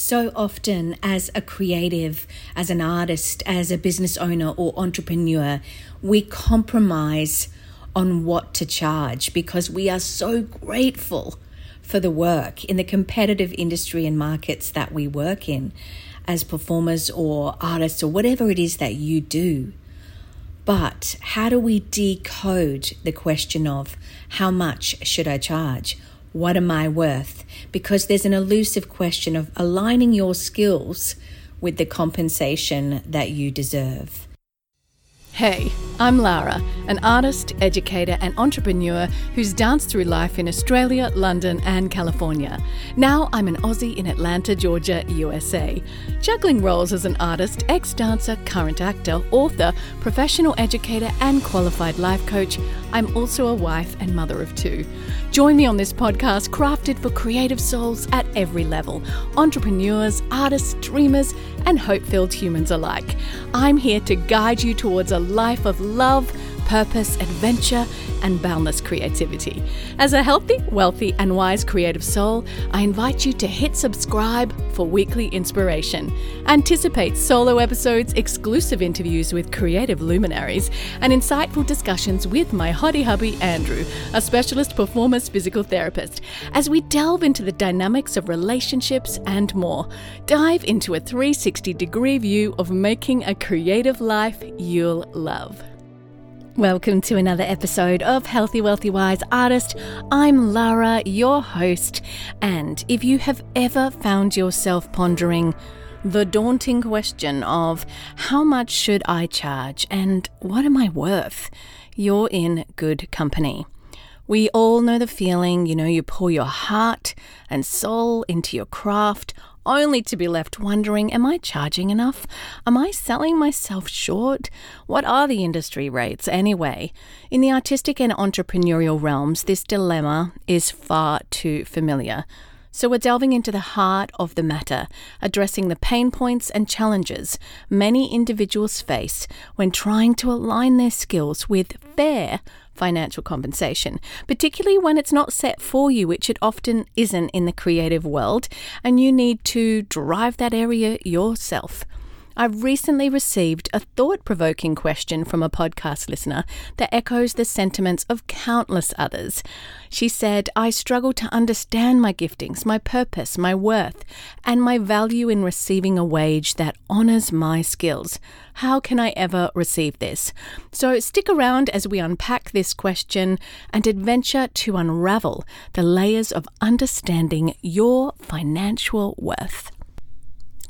So often, as a creative, as an artist, as a business owner or entrepreneur, we compromise on what to charge because we are so grateful for the work in the competitive industry and markets that we work in as performers or artists or whatever it is that you do. But how do we decode the question of how much should I charge? What am I worth? Because there's an elusive question of aligning your skills with the compensation that you deserve. Hey, I'm Lara, an artist, educator, and entrepreneur who's danced through life in Australia, London, and California. Now I'm an Aussie in Atlanta, Georgia, USA. Juggling roles as an artist, ex dancer, current actor, author, professional educator, and qualified life coach, I'm also a wife and mother of two. Join me on this podcast crafted for creative souls at every level entrepreneurs, artists, dreamers, and hope filled humans alike. I'm here to guide you towards a life of love purpose, adventure, and boundless creativity. As a healthy, wealthy, and wise creative soul, I invite you to hit subscribe for weekly inspiration. Anticipate solo episodes, exclusive interviews with creative luminaries, and insightful discussions with my hottie hubby Andrew, a specialist performance physical therapist, as we delve into the dynamics of relationships and more. Dive into a 360 degree view of making a creative life you'll love. Welcome to another episode of Healthy, Wealthy, Wise Artist. I'm Lara, your host, and if you have ever found yourself pondering the daunting question of how much should I charge and what am I worth, you're in good company. We all know the feeling, you know, you pour your heart and soul into your craft only to be left wondering Am I charging enough? Am I selling myself short? What are the industry rates anyway? In the artistic and entrepreneurial realms, this dilemma is far too familiar. So, we're delving into the heart of the matter, addressing the pain points and challenges many individuals face when trying to align their skills with fair financial compensation, particularly when it's not set for you, which it often isn't in the creative world, and you need to drive that area yourself. I've recently received a thought provoking question from a podcast listener that echoes the sentiments of countless others. She said, I struggle to understand my giftings, my purpose, my worth, and my value in receiving a wage that honours my skills. How can I ever receive this? So stick around as we unpack this question and adventure to unravel the layers of understanding your financial worth.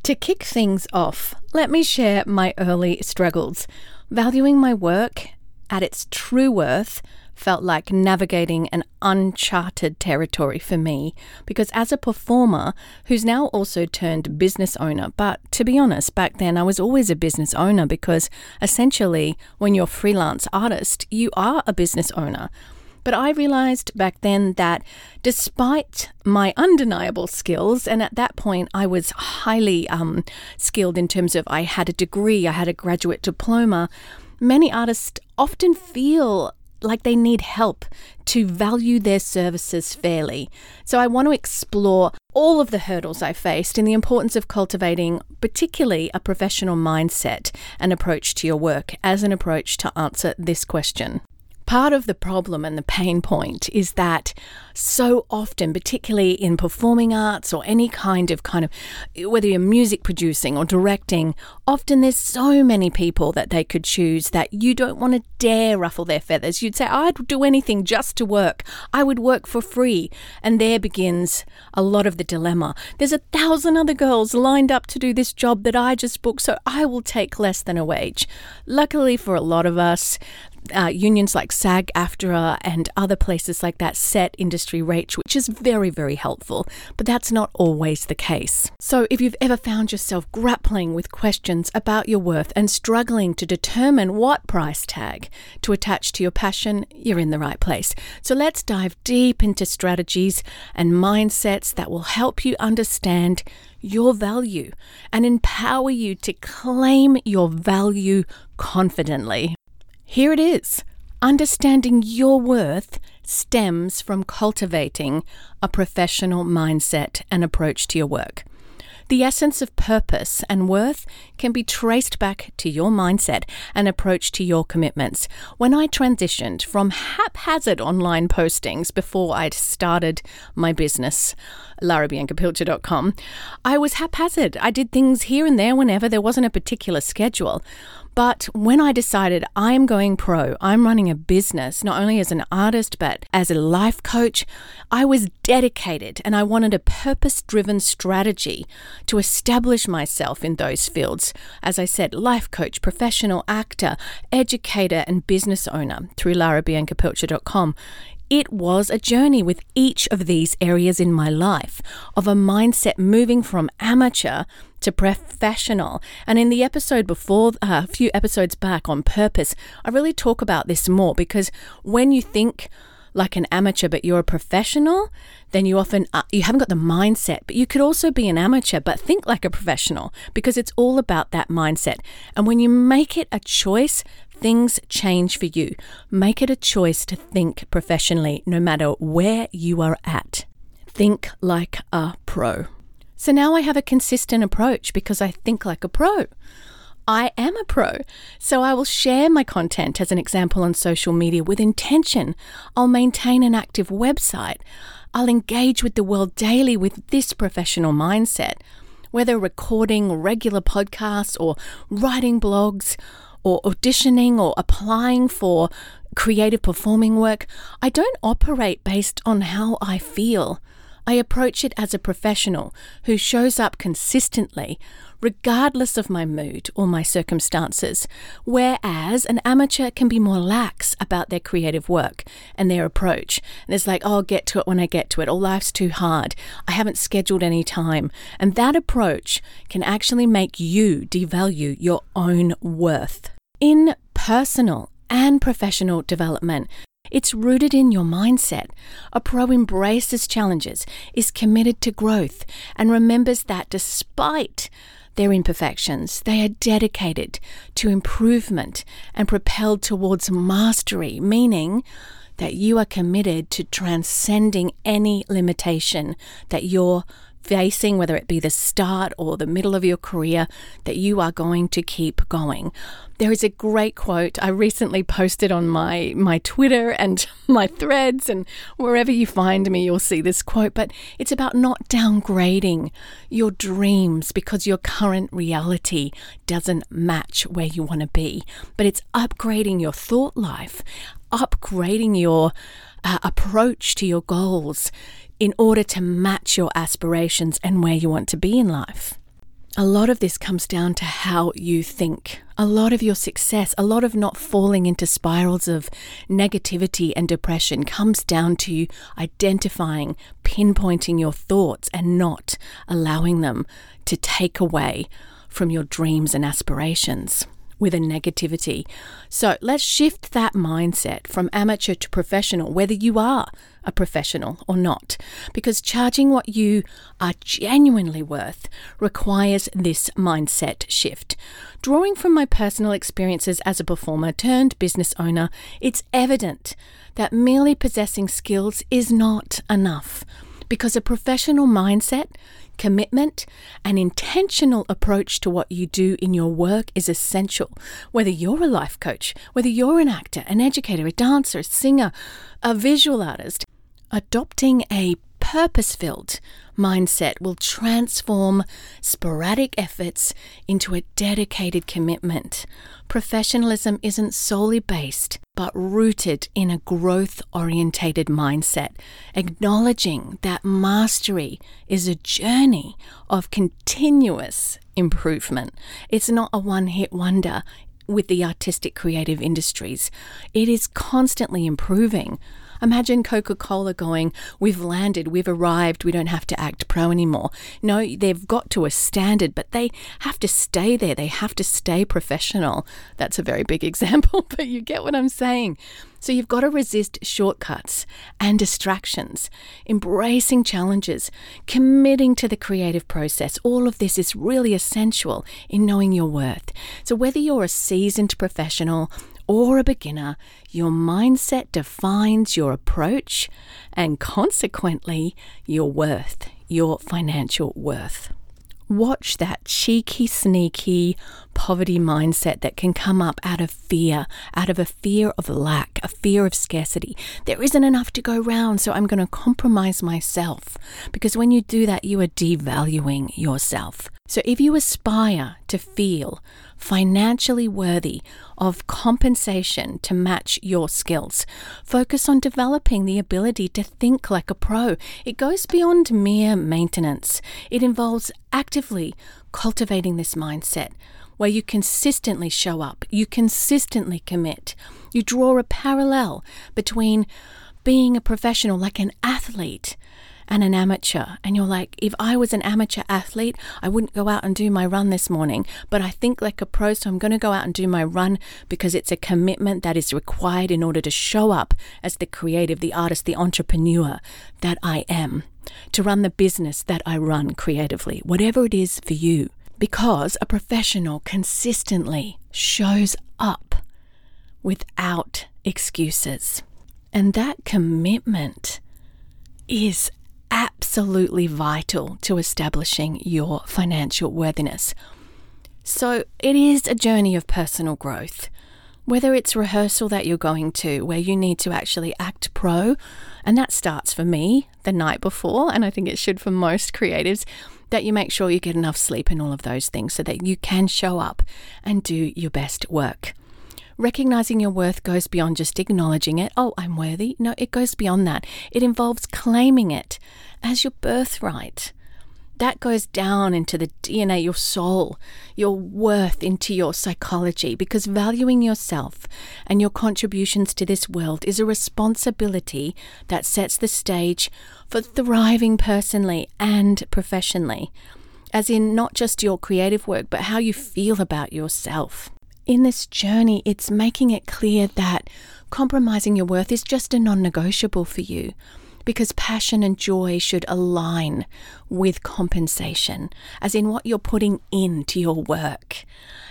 To kick things off, let me share my early struggles. Valuing my work at its true worth felt like navigating an uncharted territory for me because, as a performer who's now also turned business owner, but to be honest, back then I was always a business owner because essentially, when you're a freelance artist, you are a business owner. But I realized back then that despite my undeniable skills, and at that point I was highly um, skilled in terms of I had a degree, I had a graduate diploma, many artists often feel like they need help to value their services fairly. So I want to explore all of the hurdles I faced and the importance of cultivating, particularly a professional mindset and approach to your work as an approach to answer this question. Part of the problem and the pain point is that so often, particularly in performing arts or any kind of kind of whether you're music producing or directing, often there's so many people that they could choose that you don't want to dare ruffle their feathers. You'd say, I'd do anything just to work. I would work for free. And there begins a lot of the dilemma. There's a thousand other girls lined up to do this job that I just booked, so I will take less than a wage. Luckily for a lot of us, uh, unions like SAG AFTRA and other places like that set industry rates, which is very, very helpful, but that's not always the case. So, if you've ever found yourself grappling with questions about your worth and struggling to determine what price tag to attach to your passion, you're in the right place. So, let's dive deep into strategies and mindsets that will help you understand your value and empower you to claim your value confidently. Here it is. Understanding your worth stems from cultivating a professional mindset and approach to your work. The essence of purpose and worth can be traced back to your mindset and approach to your commitments. When I transitioned from haphazard online postings before I'd started my business, larabiancapilcher.com, I was haphazard. I did things here and there whenever there wasn't a particular schedule. But when I decided I'm going pro, I'm running a business, not only as an artist, but as a life coach, I was dedicated and I wanted a purpose driven strategy to establish myself in those fields. As I said, life coach, professional actor, educator, and business owner through larabiancapilcher.com. It was a journey with each of these areas in my life of a mindset moving from amateur to professional. And in the episode before, uh, a few episodes back on purpose, I really talk about this more because when you think like an amateur but you're a professional, then you often uh, you haven't got the mindset. But you could also be an amateur but think like a professional because it's all about that mindset. And when you make it a choice, things change for you. Make it a choice to think professionally no matter where you are at. Think like a pro. So now I have a consistent approach because I think like a pro. I am a pro, so I will share my content as an example on social media with intention. I'll maintain an active website. I'll engage with the world daily with this professional mindset. Whether recording regular podcasts or writing blogs or auditioning or applying for creative performing work, I don't operate based on how I feel. I approach it as a professional who shows up consistently, regardless of my mood or my circumstances, whereas an amateur can be more lax about their creative work and their approach. And it's like, oh, I'll get to it when I get to it, or life's too hard, I haven't scheduled any time. And that approach can actually make you devalue your own worth. In personal and professional development, it's rooted in your mindset. A pro embraces challenges, is committed to growth, and remembers that despite their imperfections, they are dedicated to improvement and propelled towards mastery, meaning that you are committed to transcending any limitation that you're facing, whether it be the start or the middle of your career, that you are going to keep going. There is a great quote I recently posted on my, my Twitter and my threads, and wherever you find me, you'll see this quote. But it's about not downgrading your dreams because your current reality doesn't match where you want to be, but it's upgrading your thought life, upgrading your uh, approach to your goals in order to match your aspirations and where you want to be in life. A lot of this comes down to how you think. A lot of your success, a lot of not falling into spirals of negativity and depression comes down to identifying, pinpointing your thoughts, and not allowing them to take away from your dreams and aspirations with a negativity. So let's shift that mindset from amateur to professional, whether you are a professional or not, because charging what you are genuinely worth requires this mindset shift. Drawing from my personal experiences as a performer turned business owner, it's evident that merely possessing skills is not enough because a professional mindset Commitment an intentional approach to what you do in your work is essential. Whether you're a life coach, whether you're an actor, an educator, a dancer, a singer, a visual artist, adopting a purpose filled mindset will transform sporadic efforts into a dedicated commitment. Professionalism isn't solely based, but rooted in a growth orientated mindset, acknowledging that mastery is a journey of continuous improvement. It's not a one hit wonder with the artistic creative industries, it is constantly improving. Imagine Coca Cola going, We've landed, we've arrived, we don't have to act pro anymore. No, they've got to a standard, but they have to stay there. They have to stay professional. That's a very big example, but you get what I'm saying. So you've got to resist shortcuts and distractions, embracing challenges, committing to the creative process. All of this is really essential in knowing your worth. So whether you're a seasoned professional or a beginner, your mindset defines your approach and consequently your worth, your financial worth. watch that cheeky, sneaky poverty mindset that can come up out of fear, out of a fear of lack, a fear of scarcity. There isn't enough to go round, so I'm going to compromise myself. Because when you do that, you are devaluing yourself. So if you aspire to feel financially worthy of compensation to match your skills, focus on developing the ability to think like a pro. It goes beyond mere maintenance, it involves actively cultivating this mindset where you consistently show up, you consistently commit. You draw a parallel between being a professional, like an athlete, and an amateur. And you're like, if I was an amateur athlete, I wouldn't go out and do my run this morning. But I think like a pro, so I'm going to go out and do my run because it's a commitment that is required in order to show up as the creative, the artist, the entrepreneur that I am, to run the business that I run creatively, whatever it is for you. Because a professional consistently shows up without excuses. And that commitment is absolutely vital to establishing your financial worthiness. So, it is a journey of personal growth. Whether it's rehearsal that you're going to, where you need to actually act pro, and that starts for me the night before, and I think it should for most creatives, that you make sure you get enough sleep and all of those things so that you can show up and do your best work. Recognizing your worth goes beyond just acknowledging it. Oh, I'm worthy. No, it goes beyond that. It involves claiming it as your birthright. That goes down into the DNA, your soul, your worth, into your psychology, because valuing yourself and your contributions to this world is a responsibility that sets the stage for thriving personally and professionally, as in not just your creative work, but how you feel about yourself. In this journey, it's making it clear that compromising your worth is just a non negotiable for you because passion and joy should align with compensation, as in what you're putting into your work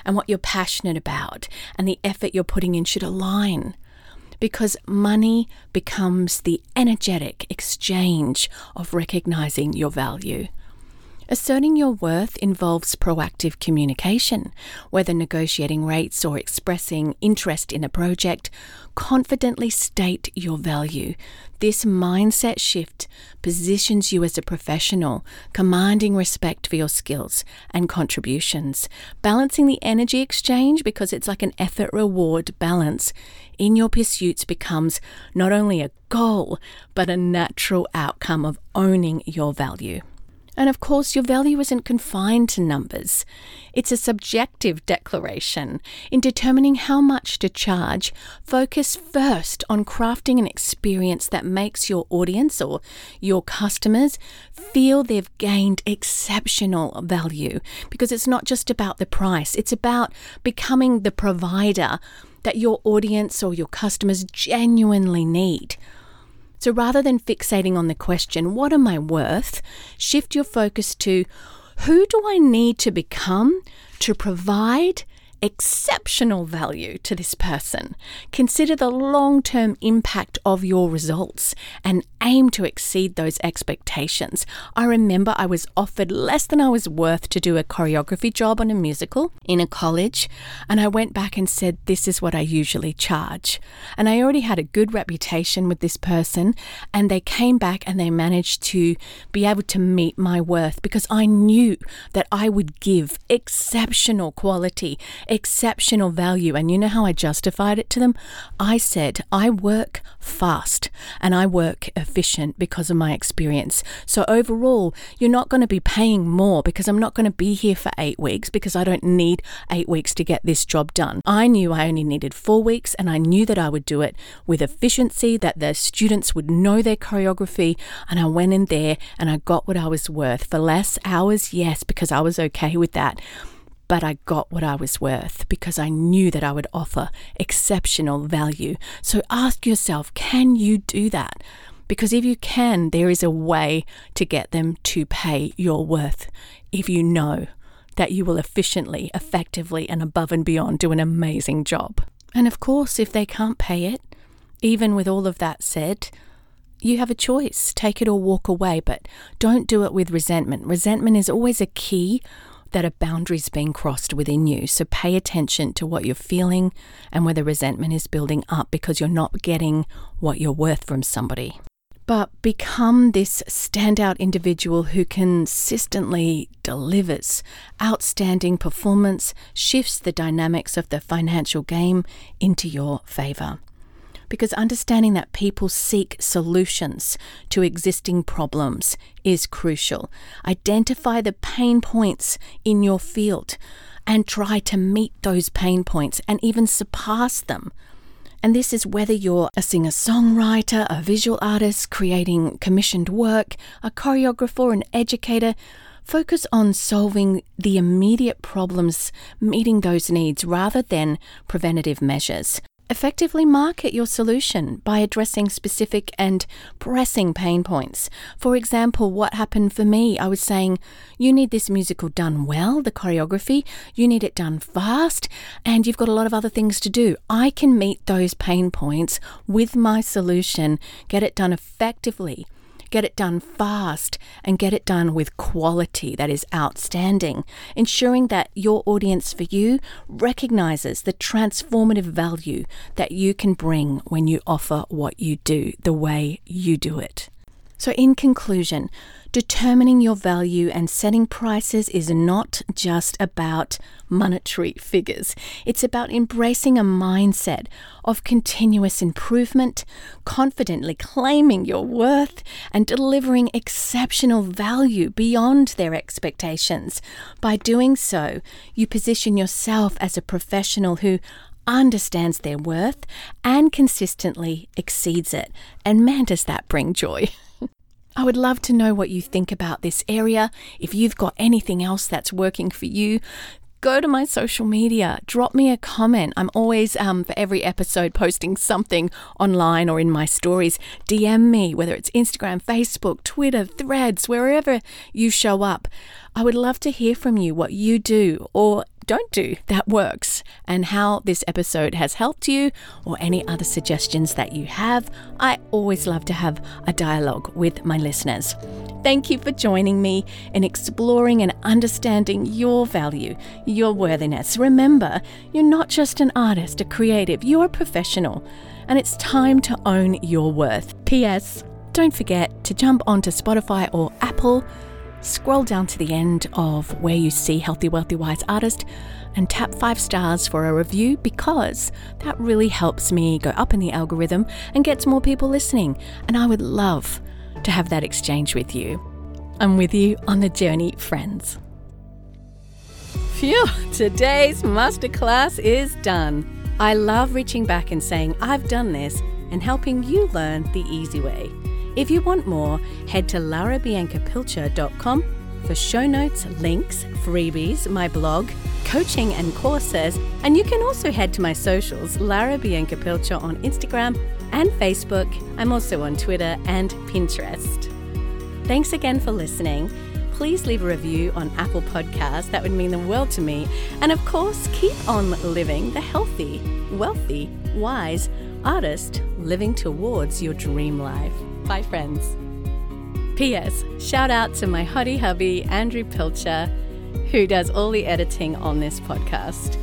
and what you're passionate about, and the effort you're putting in should align. Because money becomes the energetic exchange of recognizing your value. Asserting your worth involves proactive communication, whether negotiating rates or expressing interest in a project. Confidently state your value. This mindset shift positions you as a professional, commanding respect for your skills and contributions. Balancing the energy exchange, because it's like an effort reward balance, in your pursuits becomes not only a goal, but a natural outcome of owning your value. And of course, your value isn't confined to numbers. It's a subjective declaration. In determining how much to charge, focus first on crafting an experience that makes your audience or your customers feel they've gained exceptional value. Because it's not just about the price, it's about becoming the provider that your audience or your customers genuinely need. So rather than fixating on the question, what am I worth, shift your focus to who do I need to become to provide exceptional value to this person. Consider the long term impact of your results and aim to exceed those expectations. I remember I was offered less than I was worth to do a choreography job on a musical in a college, and I went back and said, This is what I usually charge. And I already had a good reputation with this person, and they came back and they managed to be able to meet my worth because I knew that I would give exceptional quality exceptional value. And you know how I justified it to them? I said, I work fast and I work efficient because of my experience. So overall, you're not going to be paying more because I'm not going to be here for eight weeks because I don't need eight weeks to get this job done. I knew I only needed four weeks and I knew that I would do it with efficiency, that the students would know their choreography. And I went in there and I got what I was worth for less hours, yes, because I was okay with that but I got what I was worth because I knew that I would offer exceptional value. So ask yourself can you do that? Because if you can, there is a way to get them to pay your worth if you know that you will efficiently, effectively, and above and beyond do an amazing job. And of course, if they can't pay it, even with all of that said, you have a choice take it or walk away, but don't do it with resentment. Resentment is always a key that a boundary's being crossed within you. So pay attention to what you're feeling and whether resentment is building up because you're not getting what you're worth from somebody. But become this standout individual who consistently delivers outstanding performance, shifts the dynamics of the financial game into your favor because understanding that people seek solutions to existing problems is crucial. Identify the pain points in your field and try to meet those pain points and even surpass them. And this is whether you're a singer songwriter, a visual artist creating commissioned work, a choreographer, an educator. Focus on solving the immediate problems, meeting those needs rather than preventative measures. Effectively market your solution by addressing specific and pressing pain points. For example, what happened for me, I was saying, you need this musical done well, the choreography, you need it done fast, and you've got a lot of other things to do. I can meet those pain points with my solution, get it done effectively get it done fast, and get it done with quality that is outstanding, ensuring that your audience for you recognizes the transformative value that you can bring when you offer what you do the way you do it. So, in conclusion, determining your value and setting prices is not just about monetary figures. It's about embracing a mindset of continuous improvement, confidently claiming your worth, and delivering exceptional value beyond their expectations. By doing so, you position yourself as a professional who understands their worth and consistently exceeds it. And man, does that bring joy! I would love to know what you think about this area. If you've got anything else that's working for you, go to my social media, drop me a comment. I'm always, um, for every episode, posting something online or in my stories. DM me, whether it's Instagram, Facebook, Twitter, threads, wherever you show up. I would love to hear from you what you do or don't do that works and how this episode has helped you or any other suggestions that you have. I always love to have a dialogue with my listeners. Thank you for joining me in exploring and understanding your value, your worthiness. Remember, you're not just an artist, a creative, you're a professional, and it's time to own your worth. P.S. Don't forget to jump onto Spotify or Apple Scroll down to the end of where you see Healthy, Wealthy, Wise Artist and tap five stars for a review because that really helps me go up in the algorithm and gets more people listening. And I would love to have that exchange with you. I'm with you on the journey, friends. Phew, today's masterclass is done. I love reaching back and saying, I've done this, and helping you learn the easy way. If you want more, head to larabiancapilcher.com for show notes, links, freebies, my blog, coaching and courses, and you can also head to my socials, Lara Bianca Pilcher on Instagram and Facebook. I'm also on Twitter and Pinterest. Thanks again for listening. Please leave a review on Apple Podcasts. That would mean the world to me. And of course, keep on living the healthy, wealthy, wise artist living towards your dream life. Bye, friends. P.S. Shout out to my hottie hubby, Andrew Pilcher, who does all the editing on this podcast.